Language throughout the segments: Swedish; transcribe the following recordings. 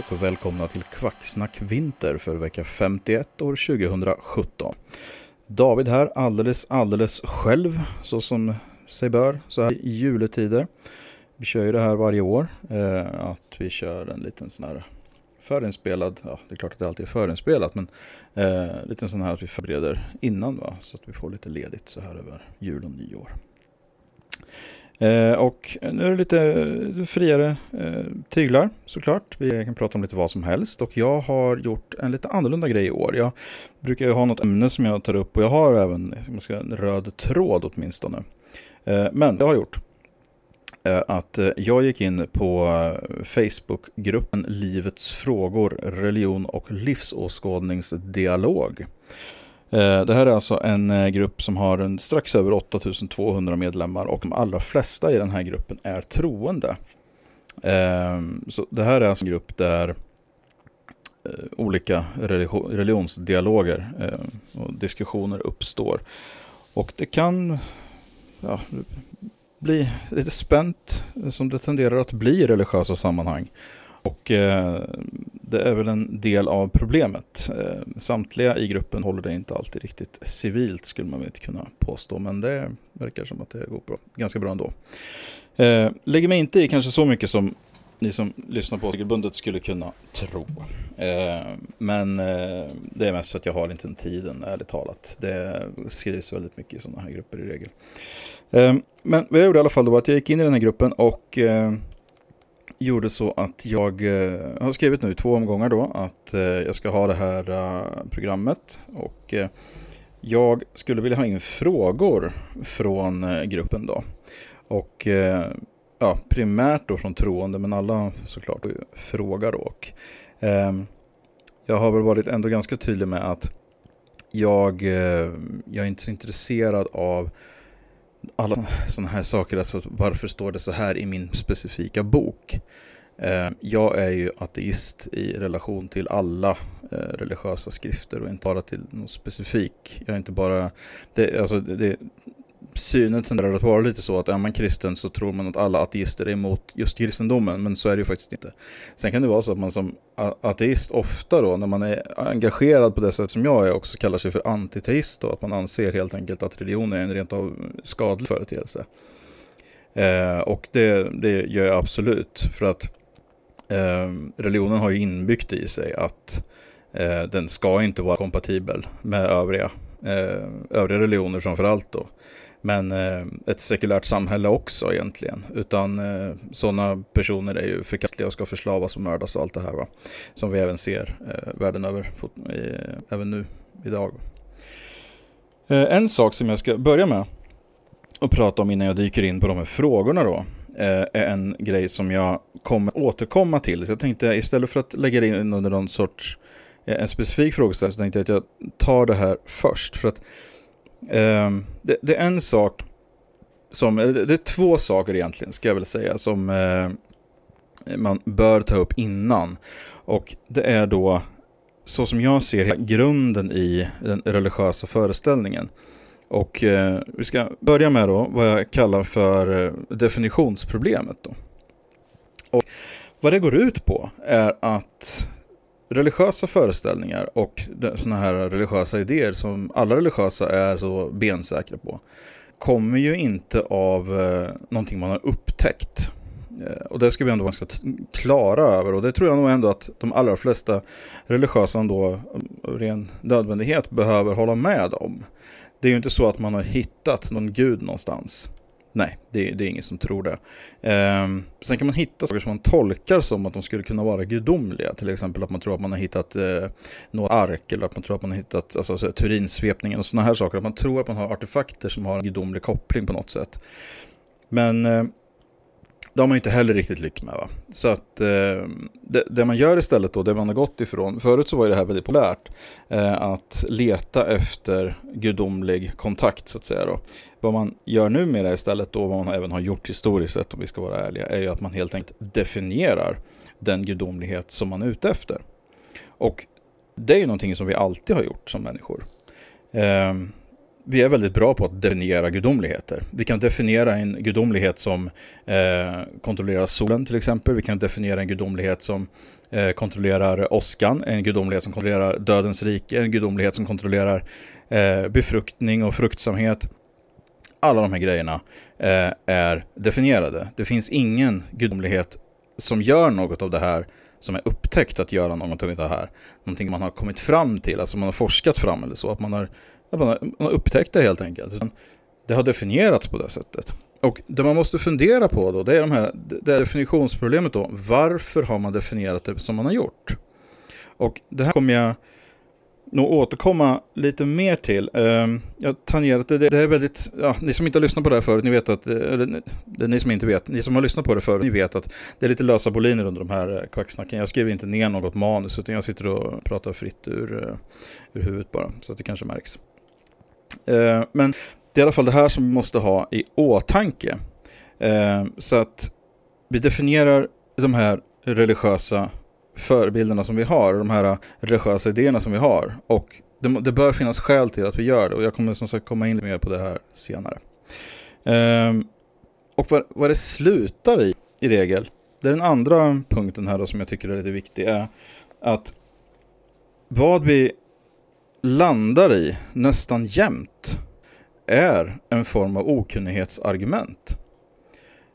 Hej och välkomna till Kvacksnack Vinter för vecka 51 år 2017. David här alldeles, alldeles själv så som sig bör så här i juletider. Vi kör ju det här varje år, eh, att vi kör en liten sån här förinspelad, ja det är klart att det alltid är förinspelat, men eh, lite sån här att vi förbereder innan va, så att vi får lite ledigt så här över jul och nyår. Eh, och nu är det lite friare eh, tyglar såklart. Vi kan prata om lite vad som helst och jag har gjort en lite annorlunda grej i år. Jag brukar ju ha något ämne som jag tar upp och jag har även liksom, en röd tråd åtminstone. Eh, men det har jag gjort eh, att eh, jag gick in på eh, Facebookgruppen Livets frågor, religion och livsåskådningsdialog. Eh, det här är alltså en eh, grupp som har en strax över 8200 medlemmar och de allra flesta i den här gruppen är troende. Ehm, så det här är alltså en grupp där eh, olika religionsdialoger och diskussioner uppstår. Och det kan ja, bli lite spänt som det tenderar att bli i religiösa sammanhang. Och eh, det är väl en del av problemet. Eh, samtliga i gruppen håller det inte alltid riktigt civilt skulle man inte kunna påstå. Men det verkar som att det går bra, ganska bra ändå. Eh, lägger mig inte i kanske så mycket som ni som lyssnar på regelbundet skulle kunna tro. Eh, men eh, det är mest för att jag har inte den tiden, ärligt talat. Det skrivs väldigt mycket i sådana här grupper i regel. Eh, men vad jag gjorde i alla fall då var att jag gick in i den här gruppen och gjorde så att jag eh, har skrivit nu i två omgångar då att eh, jag ska ha det här eh, programmet och eh, jag skulle vilja ha in frågor från eh, gruppen då. Och eh, ja, primärt då från troende men alla såklart frågar då. Och, ehm, jag har väl varit ändå ganska tydlig med att jag, eh, jag är inte så intresserad av alla sådana här saker, alltså varför står det så här i min specifika bok? Eh, jag är ju ateist i relation till alla eh, religiösa skrifter och inte bara till någon specifik. Jag är inte bara, det, alltså det, synen tenderar att vara lite så att är man kristen så tror man att alla ateister är emot just kristendomen, men så är det ju faktiskt inte. Sen kan det vara så att man som ateist ofta då, när man är engagerad på det sätt som jag är, också kallar sig för antiteist och att man anser helt enkelt att religion är en rent av skadlig företeelse. Eh, och det, det gör jag absolut, för att eh, religionen har ju inbyggt i sig att eh, den ska inte vara kompatibel med övriga, eh, övriga religioner framför allt då men eh, ett sekulärt samhälle också egentligen. Utan eh, sådana personer är ju förkastliga och ska förslavas och mördas och allt det här va. Som vi även ser eh, världen över, i, även nu idag. Eh, en sak som jag ska börja med att prata om innan jag dyker in på de här frågorna då. Eh, är en grej som jag kommer återkomma till. Så jag tänkte istället för att lägga det in under någon sorts eh, en specifik frågeställning så tänkte jag att jag tar det här först. För att Ehm, det, det, är en sak som, det är två saker egentligen ska jag väl säga som eh, man bör ta upp innan. Och det är då, så som jag ser grunden i den religiösa föreställningen. Och eh, vi ska börja med då vad jag kallar för eh, definitionsproblemet. Då. Och vad det går ut på är att religiösa föreställningar och sådana här religiösa idéer som alla religiösa är så bensäkra på kommer ju inte av eh, någonting man har upptäckt. Eh, och det ska vi ändå vara ganska klara över och det tror jag nog ändå att de allra flesta religiösa ändå eh, ren nödvändighet behöver hålla med om. Det är ju inte så att man har hittat någon gud någonstans. Nej, det, det är ingen som tror det. Eh, sen kan man hitta saker som man tolkar som att de skulle kunna vara gudomliga. Till exempel att man tror att man har hittat eh, något ark eller att man tror att man har hittat alltså, alltså, Turinsvepningen och sådana här saker. Att man tror att man har artefakter som har en gudomlig koppling på något sätt. Men eh, det har man ju inte heller riktigt lyckats med. Va? Så att eh, det, det, man gör istället då, det man har gått ifrån, förut så var det här väldigt populärt, eh, att leta efter gudomlig kontakt så att säga. Då. Vad man gör numera istället då, vad man även har gjort historiskt sett om vi ska vara ärliga, är ju att man helt enkelt definierar den gudomlighet som man är ute efter. Och det är ju någonting som vi alltid har gjort som människor. Eh, vi är väldigt bra på att definiera gudomligheter. Vi kan definiera en gudomlighet som eh, kontrollerar solen till exempel. Vi kan definiera en gudomlighet som eh, kontrollerar åskan, en gudomlighet som kontrollerar dödens rike, en gudomlighet som kontrollerar eh, befruktning och fruktsamhet. Alla de här grejerna eh, är definierade. Det finns ingen gudomlighet som gör något av det här som är upptäckt att göra något av det här. Någonting man har kommit fram till, alltså man har forskat fram eller så. Att man har man har upptäckt det helt enkelt. Det har definierats på det sättet. Och det man måste fundera på då, det är de här, det här definitionsproblemet då. Varför har man definierat det som man har gjort? Och det här kommer jag nog återkomma lite mer till. Ehm, jag tangerade det, det är väldigt, ja, ni som inte har lyssnat på det här förut, ni vet att, eller det är ni som inte vet, ni som har lyssnat på det förut, ni vet att det är lite lösa boliner under de här eh, kvacksnacken. Jag skriver inte ner något manus, utan jag sitter och pratar fritt ur, eh, ur huvudet bara, så att det kanske märks. Eh, men det är i alla fall det här som vi måste ha i åtanke. Eh, så att vi definierar de här religiösa förebilderna som vi har, de här religiösa idéerna som vi har. Och det, det bör finnas skäl till att vi gör det och jag kommer som sagt komma in mer på det här senare. Eh, och vad, vad det slutar i, i regel, det är den andra punkten här då som jag tycker är lite viktig, är att vad vi landar i nästan jämt är en form av okunnighetsargument.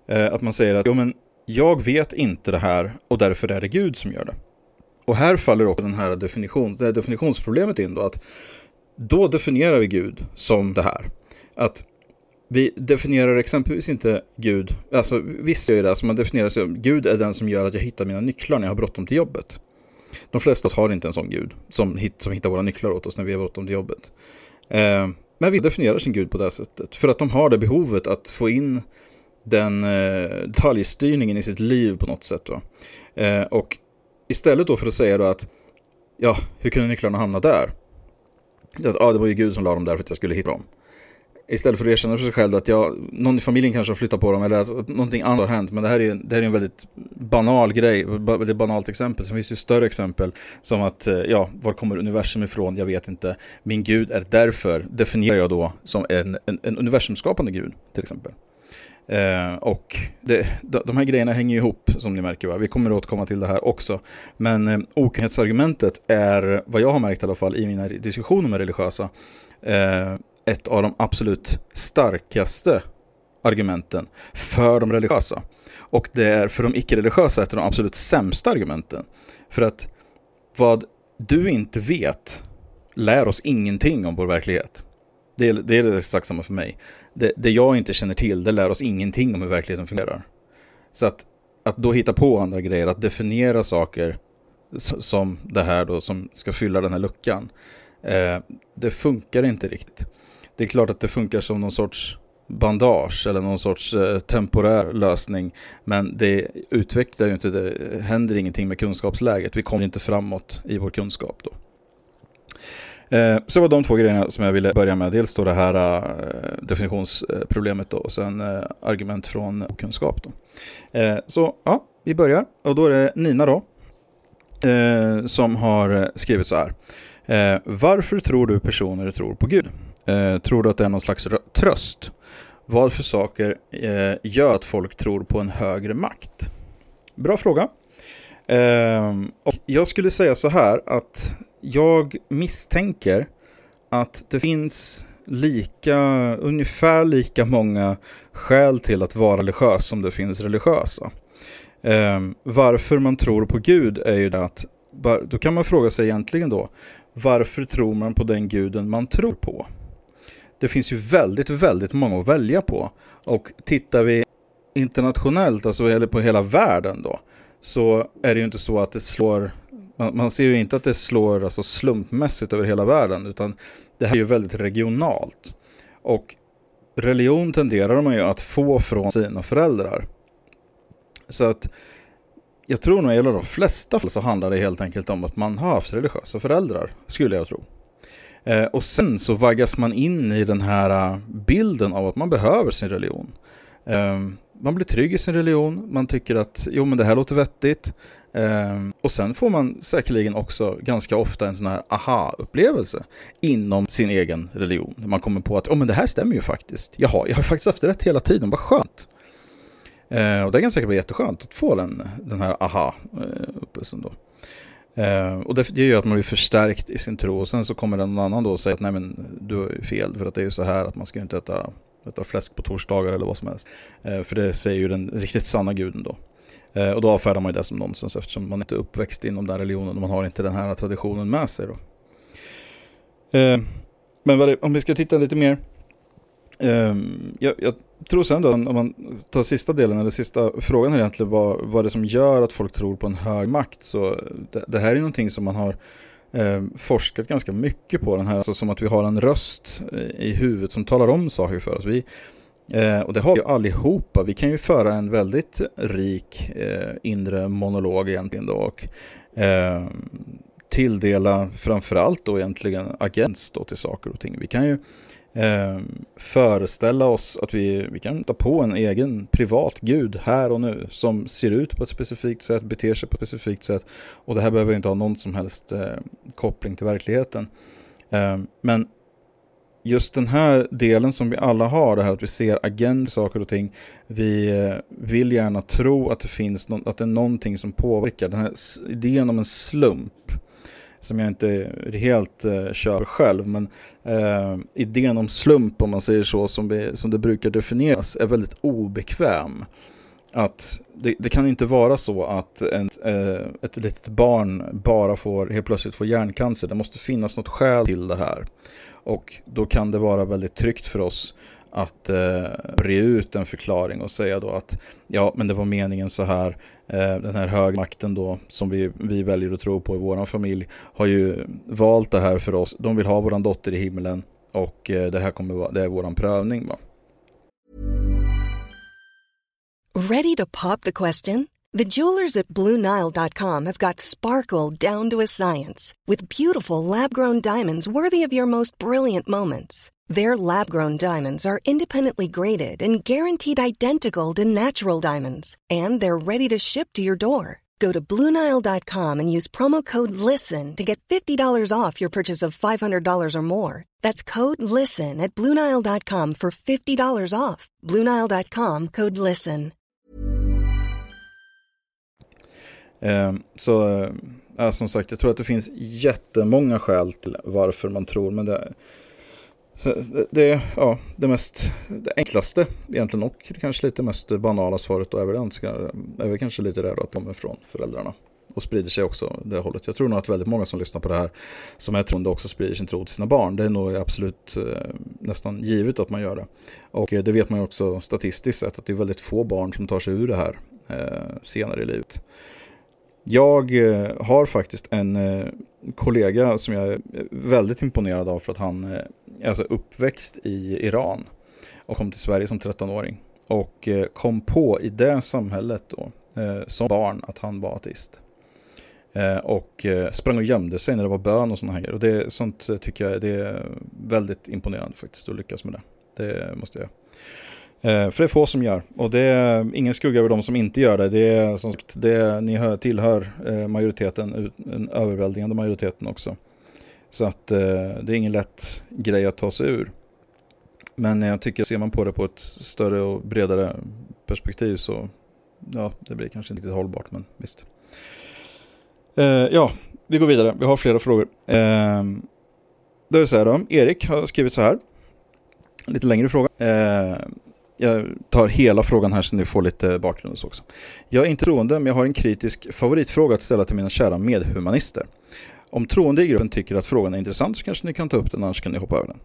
Eh, att man säger att jo, men jag vet inte det här och därför är det Gud som gör det. Och här faller också den här definition, det här definitionsproblemet in då. att Då definierar vi Gud som det här. Att vi definierar exempelvis inte Gud, alltså visst gör det, alltså man definierar sig, Gud är den som gör att jag hittar mina nycklar när jag har bråttom till jobbet. De flesta av oss har inte en sån gud som, hit, som hittar våra nycklar åt oss när vi är bråttom till jobbet. Eh, men vi definierar sin gud på det sättet. För att de har det behovet att få in den eh, detaljstyrningen i sitt liv på något sätt. Eh, och istället då för att säga då att ja, hur kunde nycklarna hamna där? Ja, det var ju Gud som la dem där för att jag skulle hitta dem. Istället för att erkänna för sig själv att jag, någon i familjen kanske har flyttat på dem eller att någonting annat har hänt. Men det här är, det här är en väldigt banal grej, väldigt banalt exempel. Sen finns det ju större exempel som att, eh, ja, var kommer universum ifrån? Jag vet inte. Min gud är därför, definierar jag då som en, en, en universumskapande gud, till exempel. Eh, och det, de här grejerna hänger ihop som ni märker. Va? Vi kommer att återkomma till det här också. Men eh, okunnighetsargumentet är, vad jag har märkt i alla fall i mina diskussioner med religiösa, eh, ett av de absolut starkaste argumenten för de religiösa. Och det är för de icke-religiösa ett av de absolut sämsta argumenten. För att vad du inte vet lär oss ingenting om vår verklighet. Det är, det är exakt samma för mig. Det, det jag inte känner till, det lär oss ingenting om hur verkligheten fungerar. Så att, att då hitta på andra grejer, att definiera saker som det här då, som ska fylla den här luckan. Eh, det funkar inte riktigt. Det är klart att det funkar som någon sorts bandage eller någon sorts eh, temporär lösning. Men det utvecklar ju inte, det händer ingenting med kunskapsläget. Vi kommer inte framåt i vår kunskap då. Eh, så det var de två grejerna som jag ville börja med. Dels då det här eh, definitionsproblemet då, och sen eh, argument från kunskap. Då. Eh, så ja, vi börjar. Och då är det Nina då, eh, som har skrivit så här. Varför tror du personer tror på Gud? Eh, tror du att det är någon slags tröst? Vad för saker eh, gör att folk tror på en högre makt? Bra fråga. Eh, och jag skulle säga så här att jag misstänker att det finns lika, ungefär lika många skäl till att vara religiös som det finns religiösa. Eh, varför man tror på Gud är ju det att, då kan man fråga sig egentligen då, varför tror man på den guden man tror på? Det finns ju väldigt, väldigt många att välja på. Och tittar vi internationellt, alltså eller på hela världen då, så är det ju inte så att det slår, man, man ser ju inte att det slår alltså slumpmässigt över hela världen, utan det här är ju väldigt regionalt. Och religion tenderar man ju att få från sina föräldrar. Så att jag tror nog i de flesta fall så handlar det helt enkelt om att man har haft religiösa föräldrar, skulle jag tro. Eh, och sen så vaggas man in i den här eh, bilden av att man behöver sin religion. Eh, man blir trygg i sin religion, man tycker att jo men det här låter vettigt. Ehm, och sen får man säkerligen också ganska ofta en sån här aha-upplevelse inom sin egen religion. Man kommer på att oh, men det här stämmer ju faktiskt. Jaha, jag har faktiskt haft rätt hela tiden, vad skönt. Eh, och det kan säkert bli jätteskönt att få den, den här aha-upplevelsen eh, då. Eh, och det, gör att man blir förstärkt i sin tro. Och sen så kommer någon annan då och säger att nej men du är fel. För att det är ju så här att man ska ju inte äta, äta fläsk på torsdagar eller vad som helst. Eh, för det säger ju den riktigt sanna guden då. Eh, och då avfärdar man ju det som nonsens eftersom man inte är uppväxt inom den religionen och man har inte den här traditionen med sig då. Eh, men det, om vi ska titta lite mer. Eh, jag, jag, tror sen då, om man tar sista delen, eller sista frågan här egentligen, vad, vad det som gör att folk tror på en hög makt. Så det, det här är någonting som man har eh, forskat ganska mycket på, den här, alltså som att vi har en röst eh, i huvudet som talar om saker för oss. Vi, eh, och det har vi ju allihopa. Vi kan ju föra en väldigt rik eh, inre monolog egentligen då. Och, eh, tilldela framförallt då egentligen agens då till saker och ting. Vi kan ju eh, föreställa oss att vi, vi kan ta på en egen privat gud här och nu som ser ut på ett specifikt sätt, beter sig på ett specifikt sätt och det här behöver inte ha någon som helst eh, koppling till verkligheten. Eh, men just den här delen som vi alla har, det här att vi ser agent saker och ting. Vi eh, vill gärna tro att det finns no att det är någonting som påverkar. Den här idén om en slump som jag inte helt uh, kör själv. Men uh, idén om slump, om man säger så, som, vi, som det brukar definieras, är väldigt obekväm. Att det, det kan inte vara så att en, uh, ett litet barn bara får helt plötsligt får hjärncancer. Det måste finnas något skäl till det här. Och då kan det vara väldigt tryggt för oss att eh, bre ut en förklaring och säga då att ja, men det var meningen så här. Eh, den här högmakten då som vi, vi väljer att tro på i vår familj har ju valt det här för oss. De vill ha våran dotter i himlen och eh, det här kommer vara, det är våran prövning. Va? Ready to pop the question? The jewelers at BlueNile.com have got sparkle down to a science with beautiful lab-grown diamonds worthy of your most brilliant moments. Their lab grown diamonds are independently graded and guaranteed identical to natural diamonds, and they're ready to ship to your door. Go to Bluenile.com and use promo code LISTEN to get $50 off your purchase of $500 or more. That's code LISTEN at Bluenile.com for $50 off. Bluenile.com code LISTEN. Um, så uh, som sagt, jag tror att det finns jättemånga skäl till varför man tror, men det Så det, är ja, det, mest, det enklaste egentligen och kanske lite mest banala svaret då är väl, är väl kanske lite det att de är från föräldrarna och sprider sig också det hållet. Jag tror nog att väldigt många som lyssnar på det här som är troende också sprider sin tro till sina barn. Det är nog absolut eh, nästan givet att man gör det. Och eh, det vet man ju också statistiskt sett att det är väldigt få barn som tar sig ur det här eh, senare i livet. Jag har faktiskt en kollega som jag är väldigt imponerad av för att han alltså uppväxt i Iran och kom till Sverige som 13-åring. Och eh, kom på i det samhället då, eh, som barn, att han var ateist. Eh, och sprang och gömde sig när det var bön och sådana här Och det, sånt tycker jag det är väldigt imponerande faktiskt att lyckas med det. Det måste jag för det är få som gör. Och det är ingen skugga över de som inte gör det. Det är som sagt, det, ni hör, tillhör majoriteten, den överväldigande majoriteten också. Så att eh, det är ingen lätt grej att ta sig ur. Men jag tycker, ser man på det på ett större och bredare perspektiv så, ja, det blir kanske inte riktigt hållbart, men visst. Eh, ja, vi går vidare. Vi har flera frågor. Ehm, det är så här då, Erik har skrivit så här. lite längre fråga. Eh, jag tar hela frågan här så ni får lite bakgrund också. Jag är inte troende men jag har en kritisk favoritfråga att ställa till mina kära medhumanister. Om troende i gruppen tycker att frågan är intressant så kanske ni kan ta upp den, annars kan ni hoppa över den.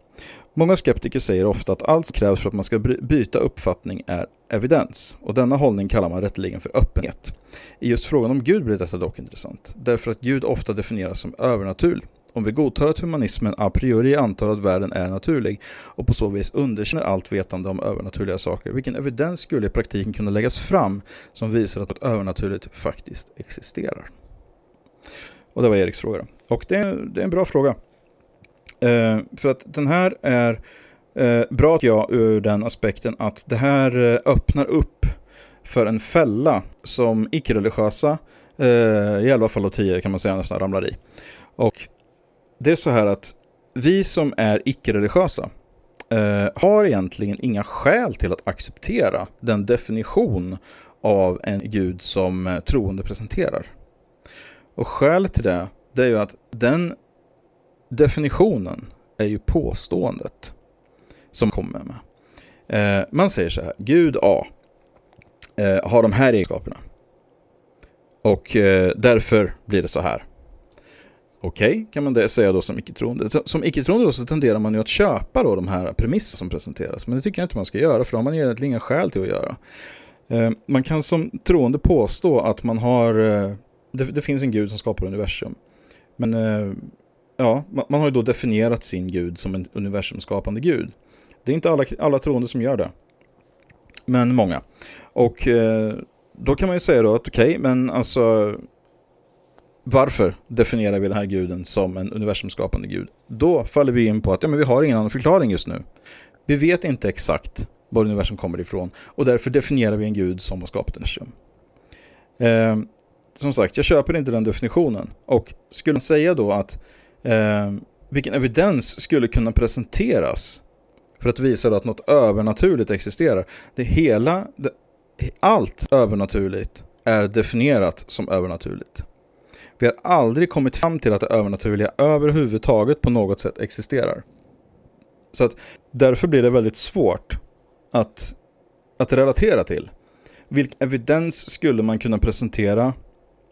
Många skeptiker säger ofta att allt som krävs för att man ska byta uppfattning är evidens, och denna hållning kallar man rätteligen för öppenhet. I just frågan om Gud blir detta dock intressant, därför att Gud ofta definieras som övernaturlig. Om vi godtar att humanismen a priori antar att världen är naturlig och på så vis underkänner allt vetande om övernaturliga saker, vilken evidens skulle i praktiken kunna läggas fram som visar att något övernaturligt faktiskt existerar? Och det var Eriks fråga. Och det är, det är en bra fråga. Eh, för att den här är eh, bra jag ur den aspekten att det här eh, öppnar upp för en fälla som icke-religiösa, eh, i alla fall av tio kan man säga nästan ramlar i. Och det är så här att vi som är icke-religiösa eh, har egentligen inga skäl till att acceptera den definition av en gud som eh, troende presenterar. Och skälet till det, det är ju att den definitionen är ju påståendet som kommer med. Eh, man säger så här, Gud A eh, har de här egenskaperna. Och eh, därför blir det så här. Okej, okay, kan man det säga då som icke-troende. Som icke-troende så tenderar man ju att köpa då de här premisser som presenteras. Men det tycker jag inte man ska göra, för det har man egentligen inga skäl till att göra. Eh, man kan som troende påstå att man har, eh, det, det, finns en gud som skapar universum. Men eh, ja, man har ju då definierat sin gud som en universumskapande gud. Det är inte alla, alla troende som gör det. Men många. Och eh, då kan man ju säga då att okej, okay, men alltså varför definierar vi den här guden som en universumskapande gud? Då faller vi in på att ja, men vi har ingen annan förklaring just nu. Vi vet inte exakt var universum kommer ifrån och därför definierar vi en gud som har skapat universum. Eh, som sagt, jag köper inte den definitionen. Och skulle man säga då att eh, vilken evidens skulle kunna presenteras för att visa att något övernaturligt existerar? Det hela, det, allt övernaturligt är definierat som övernaturligt. Vi har aldrig kommit fram till att det övernaturliga överhuvudtaget på något sätt existerar. Så att därför blir det väldigt svårt att, att relatera till. Vilken evidens skulle man kunna presentera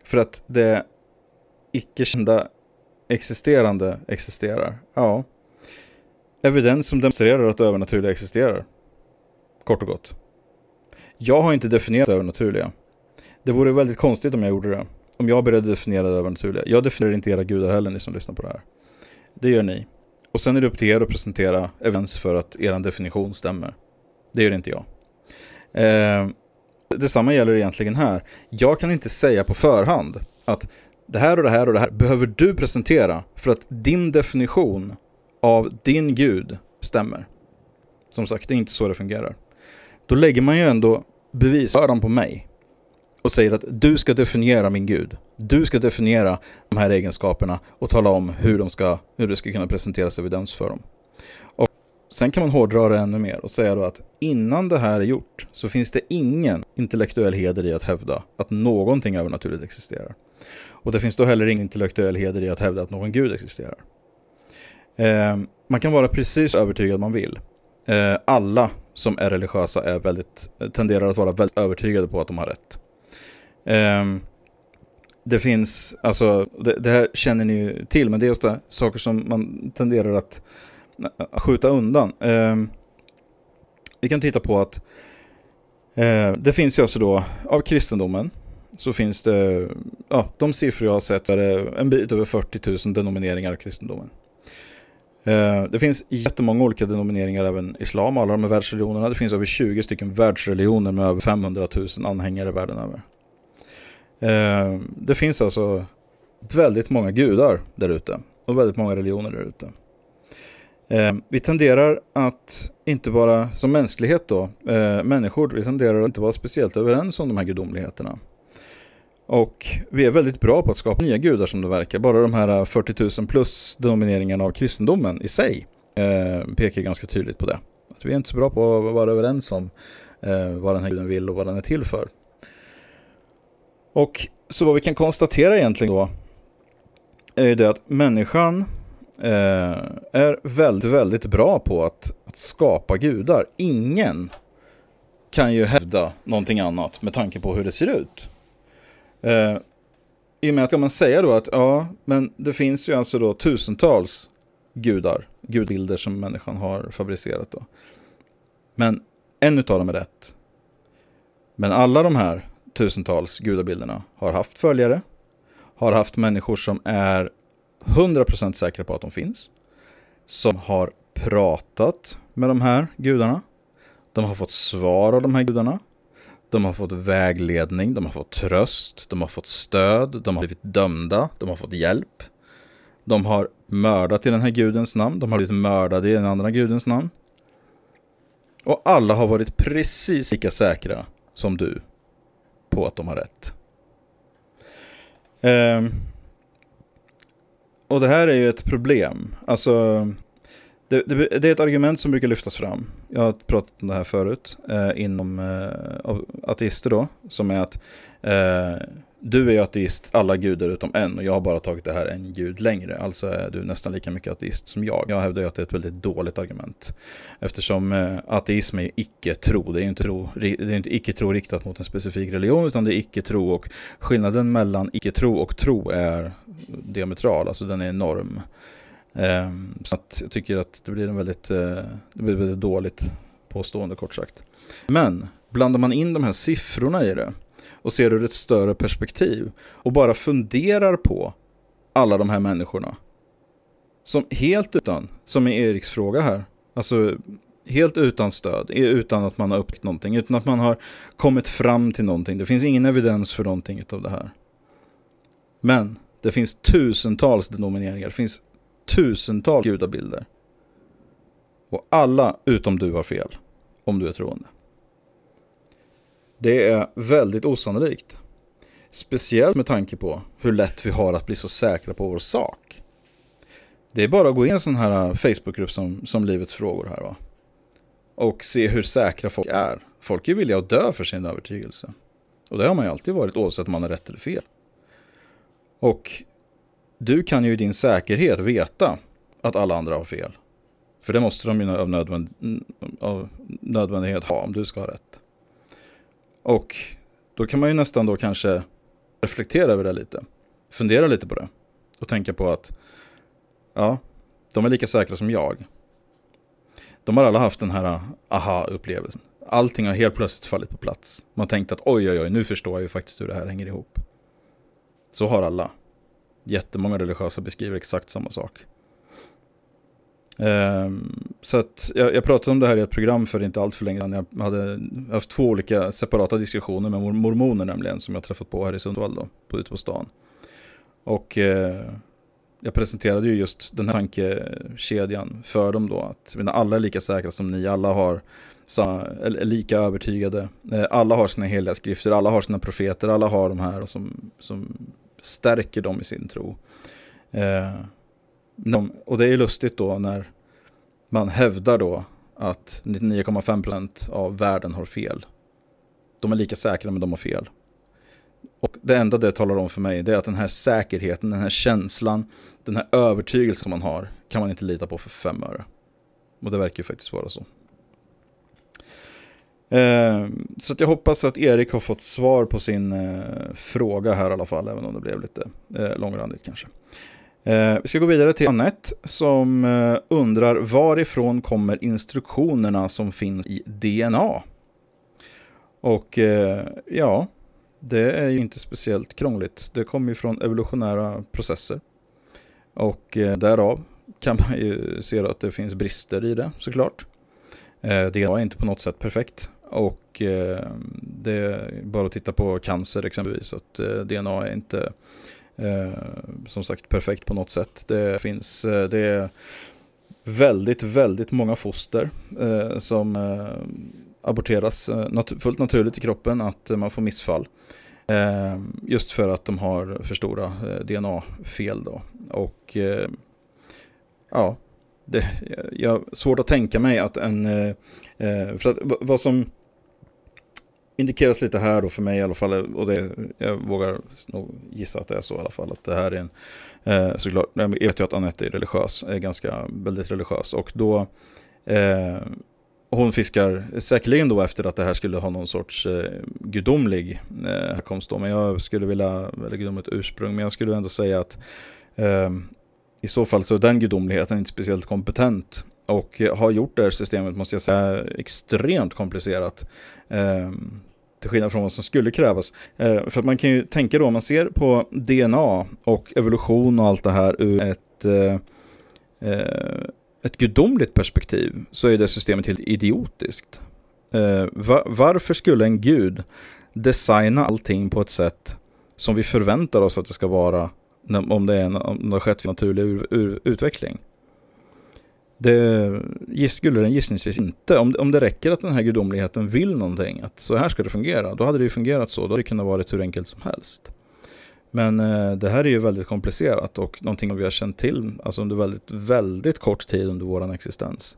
för att det icke kända existerande existerar? Ja, evidens som demonstrerar att det övernaturliga existerar. Kort och gott. Jag har inte definierat det övernaturliga. Det vore väldigt konstigt om jag gjorde det om jag började definiera det övernaturliga. Jag definierar inte era gudar heller, ni som lyssnar på det här. Det gör ni. Och sen är det upp till er att presentera evidens för att er definition stämmer. Det gör inte jag. Eh, detsamma gäller egentligen här. Jag kan inte säga på förhand att det här och det här och det här behöver du presentera för att din definition av din gud stämmer. Som sagt, det är inte så det fungerar. Då lägger man ju ändå bevisbördan på mig och säger att du ska definiera min Gud. Du ska definiera de här egenskaperna och tala om hur, de ska, hur det ska kunna presenteras evidens för dem. Och sen kan man hårdra det ännu mer och säga då att innan det här är gjort så finns det ingen intellektuell heder i att hävda att någonting övernaturligt existerar. Och det finns då heller ingen intellektuell heder i att hävda att någon gud existerar. Eh, man kan vara precis övertygad man vill. Eh, alla som är religiösa är väldigt, tenderar att vara väldigt övertygade på att de har rätt. Eh, det finns, alltså det, det, här känner ni ju till, men det är ofta saker som man tenderar att Eh, skjuta undan. Eh, vi kan titta på att eh, det finns ju alltså då, av kristendomen, så finns det, ja, de siffror jag har sett är en bit över 40 000 denomineringar av kristendomen. Eh, det finns jättemånga olika denomineringar, även islam, alla de här världsreligionerna. Det finns över 20 stycken världsreligioner med över 500 000 anhängare världen över. Eh, det finns alltså väldigt många gudar där ute och väldigt många religioner där ute. Eh, vi tenderar att inte vara, som mänsklighet då, eh, människor, vi tenderar att inte vara speciellt överens om de här gudomligheterna. Och vi är väldigt bra på att skapa nya gudar som det verkar. Bara de här eh, 40 000 plus denomineringarna av kristendomen i sig eh, pekar ganska tydligt på det. Att vi är inte så bra på att vara överens om eh, vad den här guden vill och vad den är till för. Och så vad vi kan konstatera egentligen då är ju det att människan eh, är väldigt, väldigt bra på att, att skapa gudar. Ingen kan ju hävda någonting annat med tanke på hur det ser ut. Eh, I och med att kan man säga då att ja, men det finns ju alltså då tusentals gudar, gudbilder som människan har fabricerat då. Men en utav dem är rätt. Men alla de här tusentals gudabilderna har haft följare, har haft människor som är 100% säkra på att de finns, som har pratat med de här gudarna, de har fått svar av de här gudarna, de har fått vägledning, de har fått tröst, de har fått stöd, de har blivit dömda, de har fått hjälp. De har mördat i den här gudens namn, de har blivit mördade i den andra gudens namn. Och alla har varit precis lika säkra som du på att de har rätt. Um, och det här är ju ett problem. Alltså, det, det, det, är ett argument som brukar lyftas fram. Jag har pratat om det här förut eh, inom eh, ateister då. Som är att eh, du är ateist, alla gudar utom en och jag har bara tagit det här en gud längre. Alltså är du nästan lika mycket ateist som jag. Jag hävdar ju att det är ett väldigt dåligt argument. Eftersom eh, ateism är icke-tro. Det är inte, tro, det är inte icke-tro riktat mot en specifik religion utan det är icke-tro. Och skillnaden mellan icke-tro och tro är diametral, alltså den är enorm. Ehm, så att jag tycker att det blir en väldigt, eh, det blir väldigt dåligt påstående kort sagt. Men blandar man in de här siffrorna i det och ser ur ett större perspektiv och bara funderar på alla de här människorna. Som helt utan, som i Eriks fråga här, alltså helt utan stöd, utan att man har upptäckt någonting, utan att man har kommit fram till någonting. Det finns ingen evidens för någonting av det här. Men det finns tusentals denomineringar, det finns tusentals gudabilder. Och alla utom du har fel, om du är troende. Det är väldigt osannolikt. Speciellt med tanke på hur lätt vi har att bli så säkra på vår sak. Det är bara att gå in i en sån här äh, Facebookgrupp som, som Livets frågor här va. Och se hur säkra folk är. Folk är villiga att dö för sin övertygelse. Och det har man ju alltid varit oavsett om man har rätt eller fel. Och du kan ju i din säkerhet veta att alla andra har fel. För det måste de ju av, nödvänd av nödvändighet ha om du ska ha rätt. Och då kan man ju nästan då kanske reflektera över det lite. Fundera lite på det. Och tänka på att ja, de är lika säkra som jag. De har alla haft den här aha-upplevelsen. Allting har helt plötsligt fallit på plats. Man tänkte att oj, oj, oj, nu förstår jag ju faktiskt hur det här hänger ihop. Så har alla. Jättemånga religiösa beskriver exakt samma sak. Um, så att jag, jag, pratade om det här i ett program för inte allt för länge sedan. Jag hade haft två olika separata diskussioner med mormoner nämligen som jag träffat på här i Sundsvall då, på, ute på stan. Och uh, jag presenterade ju just den här tankekedjan för dem då. Att menar, alla är lika säkra som ni, alla har lika övertygade. Eh, alla har sina heliga skrifter, alla har sina profeter, alla har de här som, som stärker dem i sin tro. Eh, de, och det är lustigt då när man hävdar då att 99,5% av världen har fel. De är lika säkra men de har fel. Och det enda det talar om för mig det är att den här säkerheten, den här känslan, den här övertygelsen man har kan man inte lita på för fem öre. Och det verkar ju faktiskt vara så. Eh, så jag hoppas att Erik har fått svar på sin eh, fråga här i alla fall, även om det blev lite eh, långrandigt kanske. Eh, vi ska gå vidare till Annette som eh, undrar varifrån kommer instruktionerna som finns i DNA? Och eh, ja, det är ju inte speciellt krångligt. Det kommer ju från evolutionära processer. Och eh, därav kan man ju se att det finns brister i det såklart. Eh, DNA är inte på något sätt perfekt. Och eh, det är bara att titta på cancer exempelvis. Att eh, DNA är inte Eh, som sagt perfekt på något sätt. Det finns, eh, det är väldigt, väldigt många foster eh, som eh, aborteras eh, nat fullt naturligt i kroppen, att man får missfall. Eh, just för att de har för stora eh, DNA-fel då. Och ja, det, jag har svårt att tänka mig att en... för att vad som indikeras lite här då för mig i alla fall, och det, jag vågar nog gissa att det är så i alla fall, att det här är en, eh, såklart, jag vet ju att Anette är religiös, är ganska väldigt religiös, och då eh, hon fiskar säkerligen då efter att det här skulle ha någon sorts eh, gudomlig eh, härkomst då, men jag skulle vilja, eller gudomligt ursprung, men jag skulle ändå säga att eh, i så fall så är den gudomligheten inte speciellt kompetent. Och har gjort det här systemet, måste jag säga, extremt komplicerat. Eh, till skillnad från vad som skulle krävas. Eh, för att man kan ju tänka då, om man ser på DNA och evolution och allt det här ur ett, eh, eh, ett gudomligt perspektiv så är det systemet helt idiotiskt. Eh, va varför skulle en gud designa allting på ett sätt som vi förväntar oss att det ska vara om det, är en, om det har skett naturlig ur, ur, utveckling? Det skulle den gissningsvis inte. Om, om det räcker att den här gudomligheten vill någonting, att så här ska det fungera, då hade det ju fungerat så. Då hade det kunnat vara hur enkelt som helst. Men eh, det här är ju väldigt komplicerat och någonting vi har känt till alltså under väldigt, väldigt kort tid under vår existens.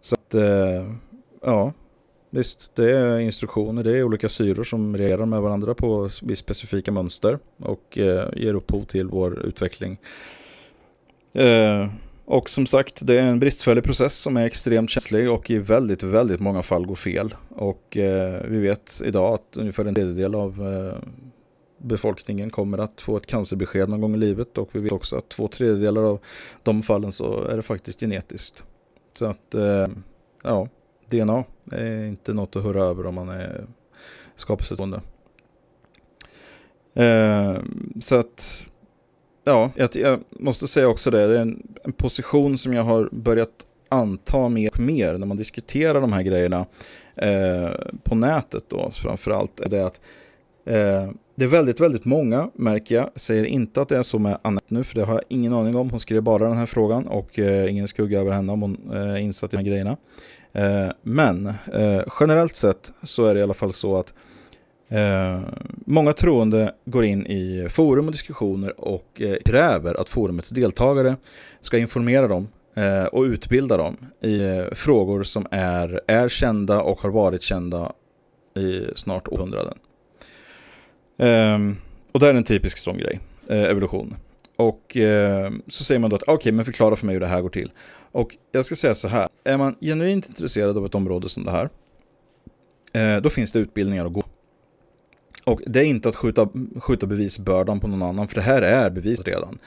Så att, eh, ja, visst, det är instruktioner, det är olika syror som reagerar med varandra på specifika mönster och eh, ger upphov till vår utveckling. Eh, och som sagt, det är en bristfällig process som är extremt känslig och i väldigt, väldigt många fall går fel. Och eh, vi vet idag att ungefär en tredjedel av eh, befolkningen kommer att få ett cancerbesked någon gång i livet och vi vet också att två tredjedelar av de fallen så är det faktiskt genetiskt. Så att, eh, ja, DNA är inte något att höra över om man är skapelsetroende. Eh, så att, ja, jag, måste säga också det, det är en, en position som jag har börjat anta mer och mer när man diskuterar de här grejerna eh, på nätet då framförallt. Är det att Eh, det är väldigt, väldigt många märker jag. Säger inte att det är så med Annette nu, för det har jag ingen aning om. Hon skrev bara den här frågan och eh, ingen skugga över henne om hon eh, är insatt i de här grejerna. Eh, men eh, generellt sett så är det i alla fall så att Eh, många troende går in i forum och diskussioner och eh, kräver att forumets deltagare ska informera dem eh, och utbilda dem i frågor som är, är kända och har varit kända i snart århundraden. Ehm, och det är en typisk sån grej, eh, evolution. Och eh, så säger man då att ah, okej, okay, men förklara för mig hur det här går till. Och jag ska säga så här, är man genuint intresserad av ett område som det här, eh, då finns det utbildningar att gå. Och det är inte att skjuta, skjuta bevisbördan på någon annan, för det här är bevis redan.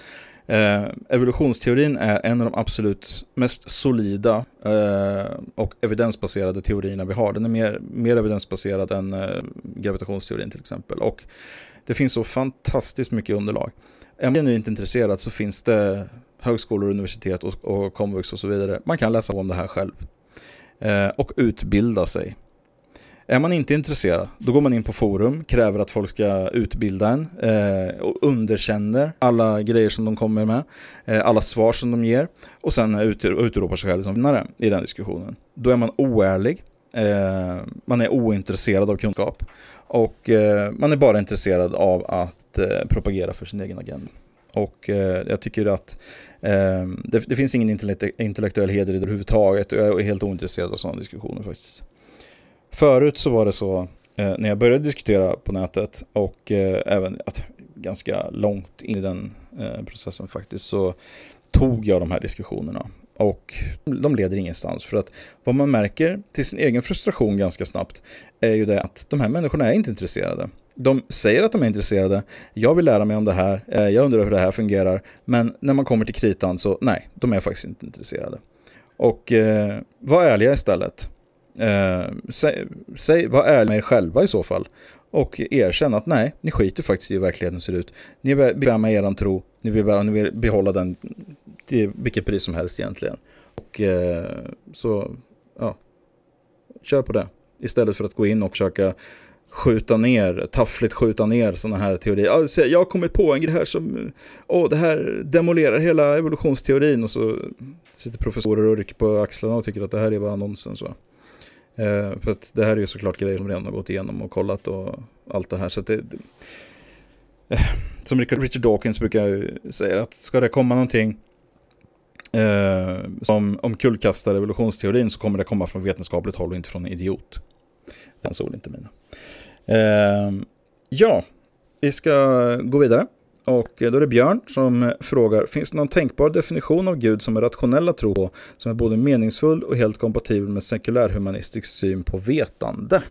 Eh, evolutionsteorin är en av de absolut mest solida eh, och evidensbaserade teorierna vi har. Den är mer, mer evidensbaserad än eh, gravitationsteorin till exempel. Och det finns så fantastiskt mycket underlag. Är man inte intresserad så finns det högskolor, universitet och, och komvux och så vidare. Man kan läsa om det här själv. Eh, och utbilda sig. Är man inte intresserad, då går man in på forum, kräver att folk ska utbilda en eh, och underkänner alla grejer som de kommer med, eh, alla svar som de ger och sen ut, utropar sig själv som vinnare i den diskussionen. Då är man oärlig, eh, man är ointresserad av kunskap och eh, man är bara intresserad av att eh, propagera för sin egen agenda. Och eh, jag tycker att eh, det, det, finns ingen intellektuell heder i det överhuvudtaget och jag är helt ointresserad av sådana diskussioner faktiskt. Förut så var det så eh, när jag började diskutera på nätet och eh, även att ganska långt in i den eh, processen faktiskt så tog jag de här diskussionerna. Och de leder ingenstans för att vad man märker till sin egen frustration ganska snabbt är ju det att de här människorna är inte intresserade. De säger att de är intresserade, jag vill lära mig om det här, eh, jag undrar hur det här fungerar, men när man kommer till kritan så nej, de är faktiskt inte intresserade. Och eh, var ärliga istället. Eh, säg, säg, var ärliga med er själva i så fall. Och erkänn att nej, ni skiter faktiskt i hur verkligheten ser ut. Ni vill bekväma med er tro, ni vill, bära, ni vill behålla den till vilket pris som helst egentligen. Och eh, så, ja, kör på det. Istället för att gå in och försöka skjuta ner, taffligt skjuta ner sådana här teorier. Alltså, jag har kommit på en grej här som, åh, det här demolerar hela evolutionsteorin och så sitter professorer och rycker på axlarna och tycker att det här är bara nonsens. Va? Eh, för att det här är ju såklart grejer som redan har gått igenom och kollat och allt det här. Så det, det, eh, som Richard Dawkins brukar säga, att ska det komma någonting eh, som omkullkastar evolutionsteorin så kommer det komma från vetenskapligt håll och inte från en idiot. Den såg inte mina. Eh, ja, vi ska gå vidare. Och då är det Björn som frågar, finns det någon tänkbar definition av Gud som är rationell att tro på, som är både meningsfull och helt kompatibel med sekulärhumanistisk syn på vetande?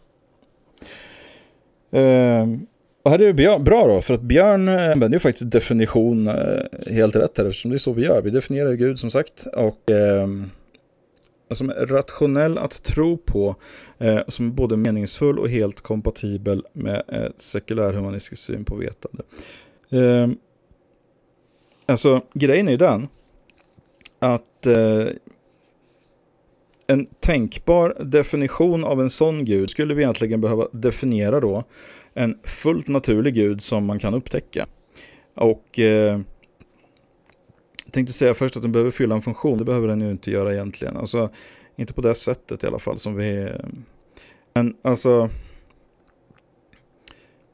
Eh, och här är det bra då, för att Björn eh, använder ju faktiskt definition eh, helt rätt här, eftersom det är så vi gör. Vi definierar Gud som sagt, och eh, som är rationell att tro på, eh, som är både meningsfull och helt kompatibel med eh, sekulärhumanistisk syn på vetande. Eh, alltså, grejen är ju den att eh, en tänkbar definition av en sån gud skulle vi egentligen behöva definiera då en fullt naturlig gud som man kan upptäcka. Och eh, jag tänkte säga först att den behöver fylla en funktion, det behöver den ju inte göra egentligen. Alltså, inte på det sättet i alla fall som vi... Eh, men alltså...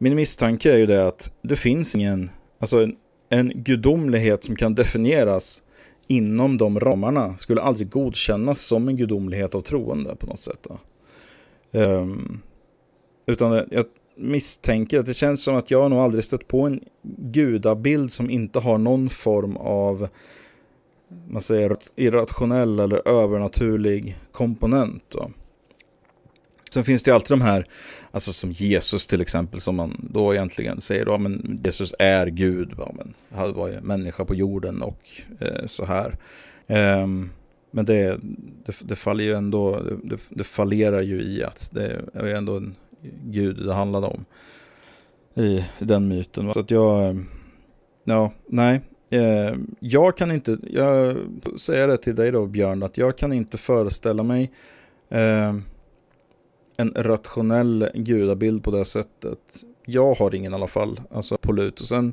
Min misstanke är ju det att det finns ingen, alltså en, en gudomlighet som kan definieras inom de ramarna skulle aldrig godkännas som en gudomlighet av troende på något sätt. Um, utan jag misstänker att det känns som att jag nog aldrig stött på en gudabild som inte har någon form av man säger irrationell eller övernaturlig komponent. Då. Sen finns det alltid de här, alltså som Jesus till exempel, som man då egentligen säger då, men Jesus är Gud, va? men han var ju människa på jorden och eh, så här. Um, men det, det, det, faller ju ändå, det, det fallerar ju i att det är ändå en Gud det handlade om i den myten. Så att jag, ja, nej, eh, jag kan inte, jag säger det till dig då Björn, att jag kan inte föreställa mig eh, en rationell gudabild på det sättet. Jag har ingen i alla fall, alltså på lut. Och sen,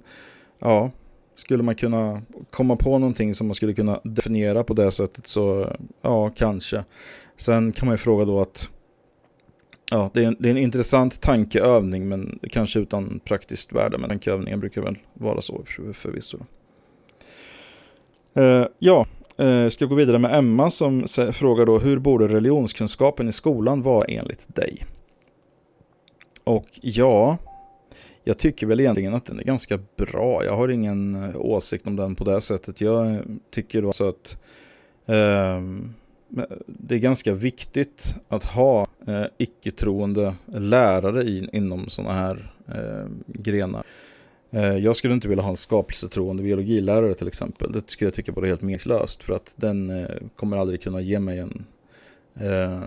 ja, skulle man kunna komma på någonting som man skulle kunna definiera på det sättet så, ja, kanske. Sen kan man ju fråga då att, ja, det är en, det är en intressant tankeövning, men kanske utan praktiskt värde. Men tankeövningen brukar väl vara så förvisso. Uh, ja, uh, ska gå vidare med Emma som frågar då hur borde religionskunskapen i skolan vara enligt dig? Och ja, jag tycker väl egentligen att den är ganska bra. Jag har ingen eh, åsikt om den på det sättet. Jag eh, tycker då så att eh, det är ganska viktigt att ha eh, icke-troende lärare i, inom sådana här grenar. Eh, jag skulle inte vilja ha en skapelsetroende biologilärare till exempel. Det skulle jag tycka vore helt meningslöst för att den eh, kommer aldrig kunna ge mig en eh,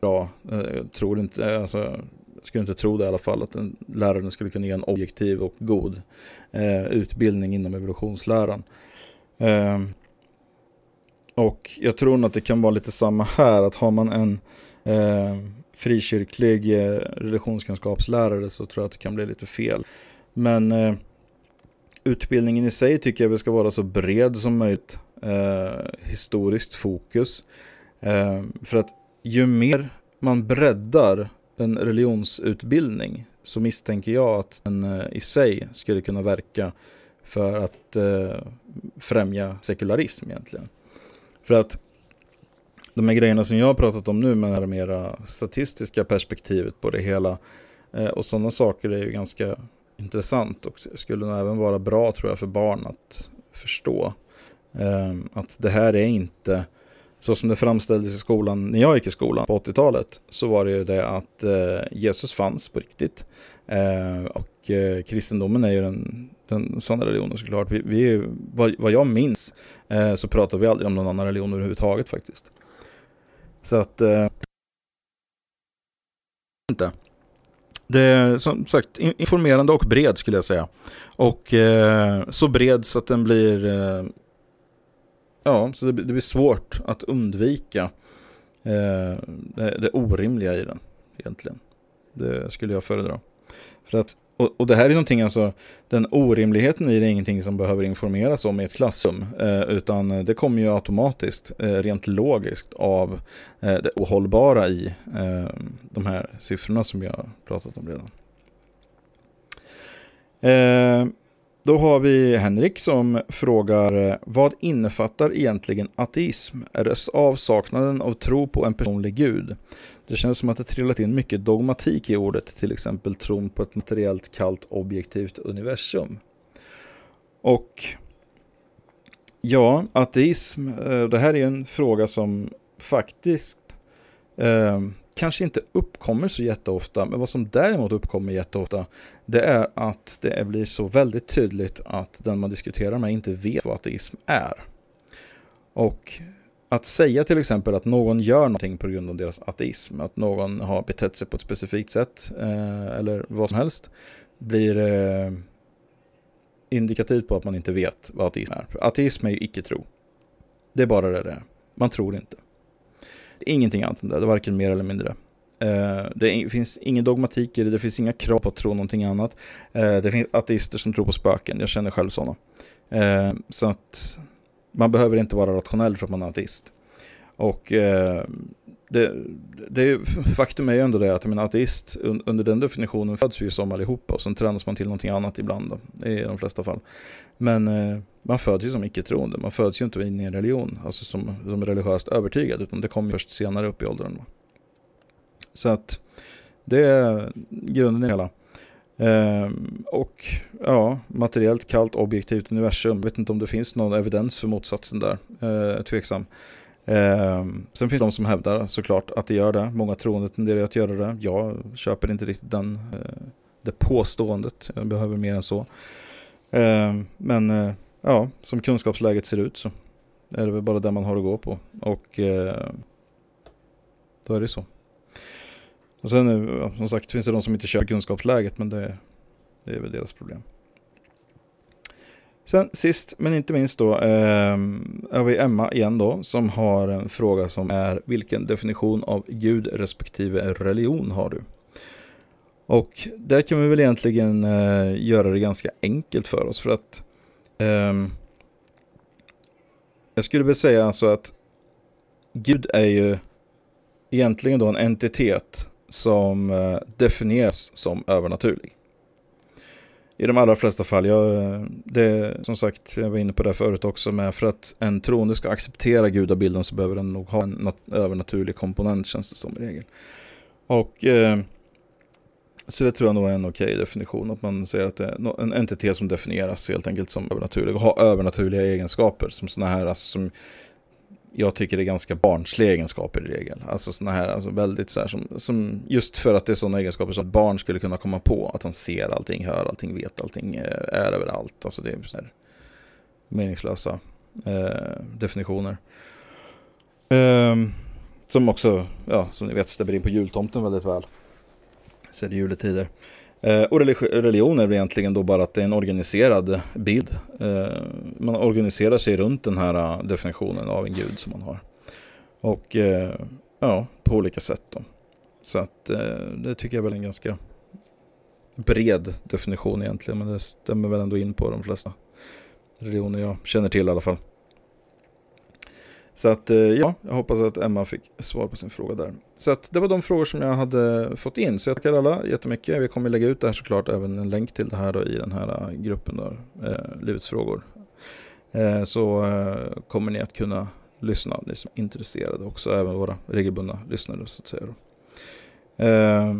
bra, jag tror inte, alltså, jag skulle inte tro det i alla fall, att en lärare skulle kunna ge en objektiv och god eh, utbildning inom evolutionsläran. Eh, och jag tror nog att det kan vara lite samma här, att har man en eh, frikyrklig religionskunskapslärare så tror jag att det kan bli lite fel. Men eh, utbildningen i sig tycker jag ska vara så bred som möjligt. Eh, historiskt fokus. Eh, för att ju mer man breddar en religionsutbildning så misstänker jag att den eh, i sig skulle kunna verka för att eh, främja sekularism egentligen. För att de här grejerna som jag har pratat om nu med det här mera statistiska perspektivet på det hela eh, och sådana saker är ju ganska intressant och skulle nog även vara bra tror jag för barn att förstå. Ehm, att det här är inte så som det framställdes i skolan när jag gick i skolan på 80-talet så var det ju det att eh, Jesus fanns på riktigt. Ehm, och eh, kristendomen är ju den, den sanna religionen såklart. Vi, vi, vad, vad jag minns eh, så pratar vi aldrig om någon annan religion överhuvudtaget faktiskt. Så att... Eh, inte. Det är som sagt informerande och bred skulle jag säga. Och eh, så bred så att den blir eh, Ja, så det, det, blir svårt att undvika eh, det, det, orimliga i den egentligen. Det skulle jag föredra. För att och, och, det här är någonting, alltså, den orimligheten i det är ingenting som behöver informeras om i ett klassrum, eh, utan det kommer ju automatiskt, eh, rent logiskt, av eh, det ohållbara i eh, de här siffrorna som vi har pratat om redan. Eh, då har vi Henrik som frågar eh, Vad innefattar egentligen ateism? Är det avsaknaden av tro på en personlig gud? Det känns som att det trillat in mycket dogmatik i ordet, till exempel tron på ett materiellt kallt objektivt universum. Och ja, ateism, eh, det här är en fråga som faktiskt eh, kanske inte uppkommer så jätteofta, men vad som däremot uppkommer jätteofta, det är att det blir så väldigt tydligt att den man diskuterar med inte vet vad ateism är. Och att säga till exempel att någon gör någonting på grund av deras ateism, att någon har betett sig på ett specifikt sätt eh, eller vad som helst, blir eh, indikativt på att man inte vet vad ateism är. Ateism är ju icke-tro. Det är bara det det är. Man tror inte. Ingenting annat än det, det är varken mer eller mindre. Eh, det finns ingen dogmatik i det, det finns inga krav på att tro någonting annat. Eh, det finns ateister som tror på spöken, jag känner själv sådana. Eh, så att man behöver inte vara rationell för att man är ateist. Och eh, det, det, faktum är ju ändå det att en ateist ateist under den definitionen föds vi ju som allihopa och sen tränas man till någonting annat ibland då, i de flesta fall. Men eh, man föds ju som icke-troende, man föds ju inte in i en religion, alltså som, som religiöst övertygad, utan det kommer först senare upp i åldern. Så att det är grunden i det hela. Ehm, och ja, materiellt kallt objektivt universum, jag vet inte om det finns någon evidens för motsatsen där, eh, tveksam. Eh, sen finns det de som hävdar såklart att det gör det. Många troende tenderar att göra det. Jag köper inte riktigt den, eh, det påståendet. Jag behöver mer än så. Eh, men eh, ja, som kunskapsläget ser ut så är det väl bara det man har att gå på. Och eh, då är det så. Och sen eh, som sagt finns det de som inte kör kunskapsläget men det, det är väl deras problem. Sen sist men inte minst då eh, har vi Emma igen då som har en fråga som är vilken definition av Gud respektive religion har du? Och där kan vi väl egentligen eh, göra det ganska enkelt för oss för att eh, jag skulle väl säga alltså att Gud är ju egentligen då en entitet som eh, definieras som övernaturlig. I de allra flesta fall, jag, eh, det, som sagt, jag var inne på det förut också, men för att en troende ska acceptera gudabilden så behöver den nog ha en nat övernaturlig komponent känns det som i regel. Och eh, så det tror jag nog är en okej okay definition, att man säger att det är en entitet som definieras helt enkelt som övernaturlig och har övernaturliga egenskaper som sådana här, alltså som jag tycker det är ganska barnsliga egenskaper i regel. Alltså sådana här, alltså väldigt så här som, som, just för att det är sådana egenskaper som barn skulle kunna komma på. Att han ser allting, hör allting, vet allting, eh, är överallt. Alltså det är så här meningslösa eh, definitioner. Eh, som också, ja, som ni vet, stämmer in på jultomten väldigt väl. Så är det juletider. Eh, och religion är egentligen då bara att det är en organiserad bild. Eh, man organiserar sig runt den här eh, definitionen av en gud som man har. Och ja, på olika sätt då. Så att det tycker jag är väl en ganska bred definition egentligen. Men det stämmer väl ändå in på de flesta religioner jag känner till i alla fall. Så att eh, ja, jag hoppas att Emma fick svar på sin fråga där. Så att det var de frågor som jag hade fått in. Så jag tackar alla jättemycket. Vi kommer lägga ut det här såklart, även en länk till det här då, i den här eh, gruppen då, eh, Livets frågor. Eh, så eh, kommer ni att kunna lyssna, ni som är intresserade också, även våra regelbundna lyssnare så att säga. Eh,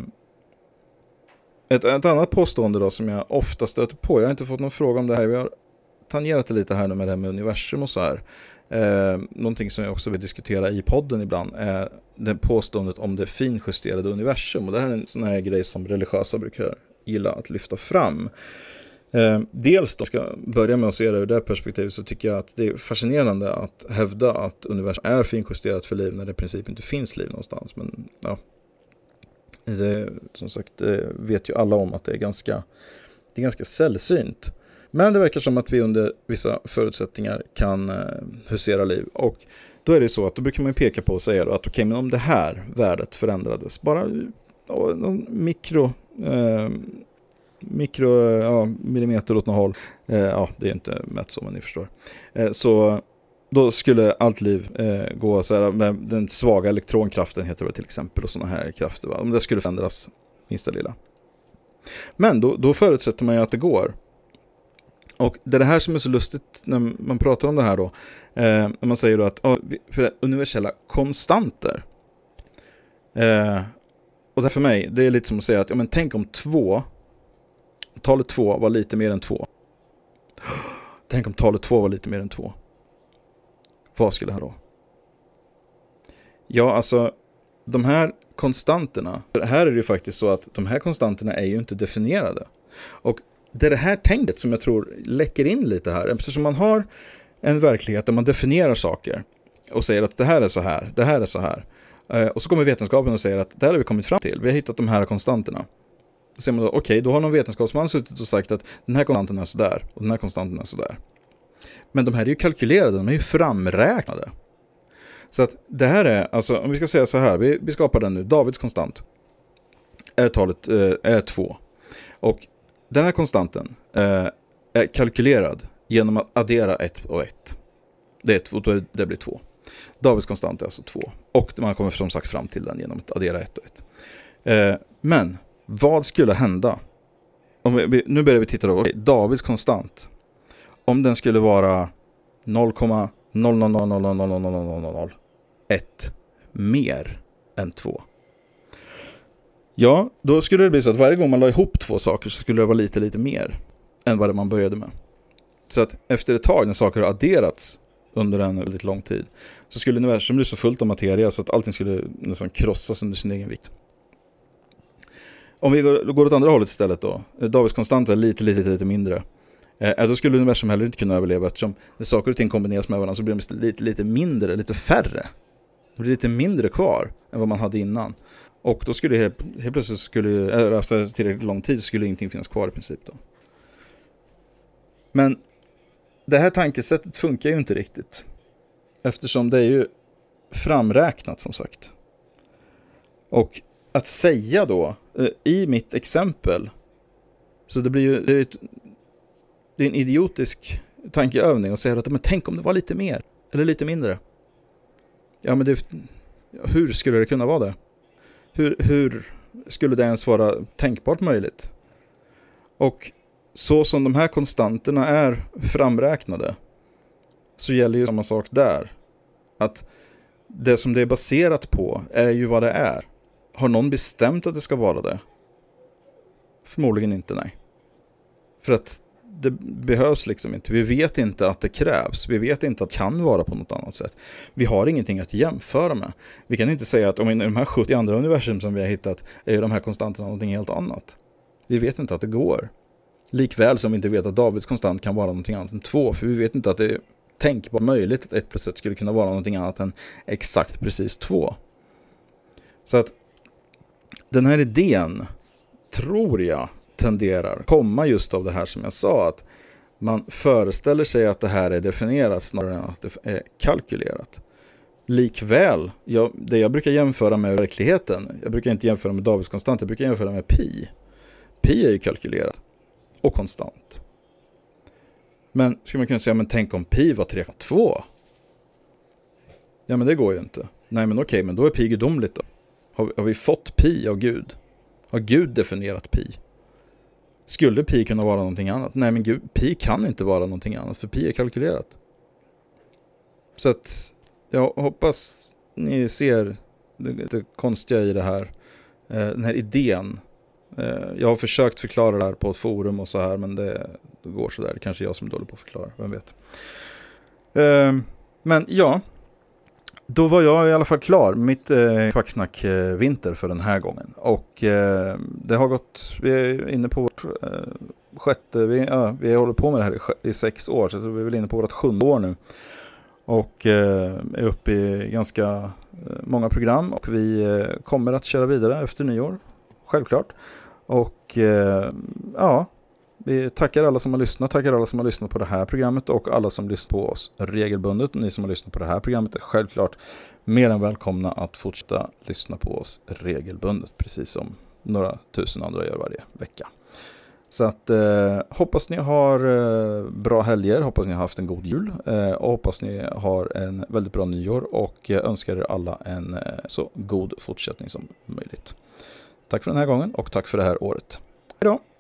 ett, ett, annat påstående då som jag ofta stöter på, jag har inte fått någon fråga om det här, vi har tangerat det lite här nu med det här med universum och så här. Eh, någonting som jag också vill diskutera i podden ibland är det påståendet om det finjusterade universum. Och det här är en sån här grej som religiösa brukar gilla att lyfta fram. Eh, dels då, ska jag börja med att se det ur det perspektivet, så tycker jag att det är fascinerande att hävda att universum är finjusterat för liv när det i princip inte finns liv någonstans. Men ja, det, som sagt, det vet ju alla om att det är ganska, det är ganska sällsynt. Men det verkar som att vi under vissa förutsättningar kan eh, husera liv. Och då är det så att då brukar man peka på och säga att okej, okay, men om det här värdet förändrades, bara någon mikro, eh, mikro ja, millimeter åt något håll, eh, ja det är inte mätt så men ni förstår. Eh, så då skulle allt liv eh, gå så här med den svaga elektronkraften heter det till exempel och sådana här krafter. Va? Om det skulle förändras minsta lilla. Men då, då förutsätter man ju att det går. Och det är det här som är så lustigt när man pratar om det här då. Eh, man säger då att för universella konstanter. Eh, och det för mig, det är lite som att säga att, ja men tänk om två, talet två var lite mer än två. Tänk om talet två var lite mer än två. Vad skulle det här då? Ja, alltså de här konstanterna, här är det ju faktiskt så att de här konstanterna är ju inte definierade. Och det är det här tänket som jag tror läcker in lite här, eftersom man har en verklighet där man definierar saker och säger att det här är så här, det här är så här. Eh, och så kommer vetenskapen och säger att det här har vi kommit fram till, vi har hittat de här konstanterna. Då ser man då, okej, okay, då har någon vetenskapsman suttit och sagt att den här konstanten är sådär och den här konstanten är sådär. Men de här är ju kalkylerade, de är ju framräknade. Så att det här är, alltså om vi ska säga så här, vi, vi skapar den nu, Davids konstant är talet eh, är 2. Och den här konstanten eh, är kalkylerad genom att addera 1 och 1. Det, är två, det blir 2. Davids konstant är alltså 2. Och man kommer som sagt fram till den genom att addera 1 och 1. Eh, men vad skulle hända? Om vi, nu börjar vi titta då. Okay, Davids konstant. Om den skulle vara 0,000000001 mer än 2. Ja, då skulle det bli så att varje gång man la ihop två saker så skulle det vara lite, lite mer än vad man började med. Så att efter ett tag när saker har adderats under en väldigt lång tid så skulle universum bli så fullt av materia så att allting skulle nästan krossas under sin egen vikt. Om vi går åt andra hållet istället då, Davids konstant är lite, lite, lite mindre. Eh, eh, då skulle universum heller inte kunna överleva eftersom när saker och ting kombineras med varandra så blir de lite, lite mindre, lite färre. Det blir lite mindre kvar än vad man hade innan. Och då skulle helt, helt plötsligt, skulle, eller efter tillräckligt lång tid, skulle ingenting finnas kvar i princip då. Men det här tankesättet funkar ju inte riktigt. Eftersom det är ju framräknat som sagt. Och att säga då, eh, i mitt exempel, så det blir ju, det är, ett, det är en idiotisk tankeövning att säga att men tänk om det var lite mer, eller lite mindre. Ja men det, hur skulle det kunna vara det? Hur, hur skulle det ens vara tänkbart möjligt? Och så som de här konstanterna är framräknade så gäller ju samma sak där. Att det som det är baserat på är ju vad det är. Har någon bestämt att det ska vara det? Förmodligen inte, nej. För att det behövs liksom inte. Vi vet inte att det krävs. Vi vet inte att det kan vara på något annat sätt. Vi har ingenting att jämföra med. Vi kan inte säga att om i de här 70 andra universum som vi har hittat är de här konstanterna någonting helt annat. Vi vet inte att det går. Likväl som vi inte vet att Davids konstant kan vara någonting annat än två. För vi vet inte att det är tänkbart möjligt att ett plus ett skulle kunna vara någonting annat än exakt precis två. Så att den här idén tror jag tenderar komma just av det här som jag sa. Att man föreställer sig att det här är definierat snarare än att det är kalkylerat. Likväl, jag, det jag brukar jämföra med verkligheten, jag brukar inte jämföra med Davids konstant, jag brukar jämföra med pi. Pi är ju kalkylerat och konstant. Men ska man kunna säga, men tänk om pi var 3,2? Ja men det går ju inte. Nej men okej, men då är pi gudomligt då. Har, har vi fått pi av Gud? Har Gud definierat pi? Skulle pi kunna vara någonting annat? Nej men gud, pi kan inte vara någonting annat för pi är kalkylerat. Så att jag hoppas ni ser det konstiga i det här. Eh, den här idén. Eh, jag har försökt förklara det här på ett forum och så här men det, det går sådär. Det kanske är jag som är dålig på att förklara, vem vet. Eh, men ja, då var jag i alla fall klar med mitt eh, kvacksnack eh, vinter för den här gången. Och eh, det har gått, vi är inne på vårt eh, sjätte, vi, ja, vi håller på med det här i, i, sex år, så vi är väl inne på vårt sjunde år nu. Och eh, är uppe i ganska eh, många program och vi eh, kommer att köra vidare efter nyår, självklart. Och eh, ja, vi tackar alla som har lyssnat, tackar alla som har lyssnat på det här programmet och alla som lyssnar på oss regelbundet. Ni som har lyssnat på det här programmet är självklart mer än välkomna att fortsätta lyssna på oss regelbundet, precis som några tusen andra gör varje vecka. Så att eh, hoppas ni har eh, bra helger, hoppas ni har haft en god jul eh, och hoppas ni har en väldigt bra nyår och önskar er alla en eh, så god fortsättning som möjligt. Tack för den här gången och tack för det här året. Hej då!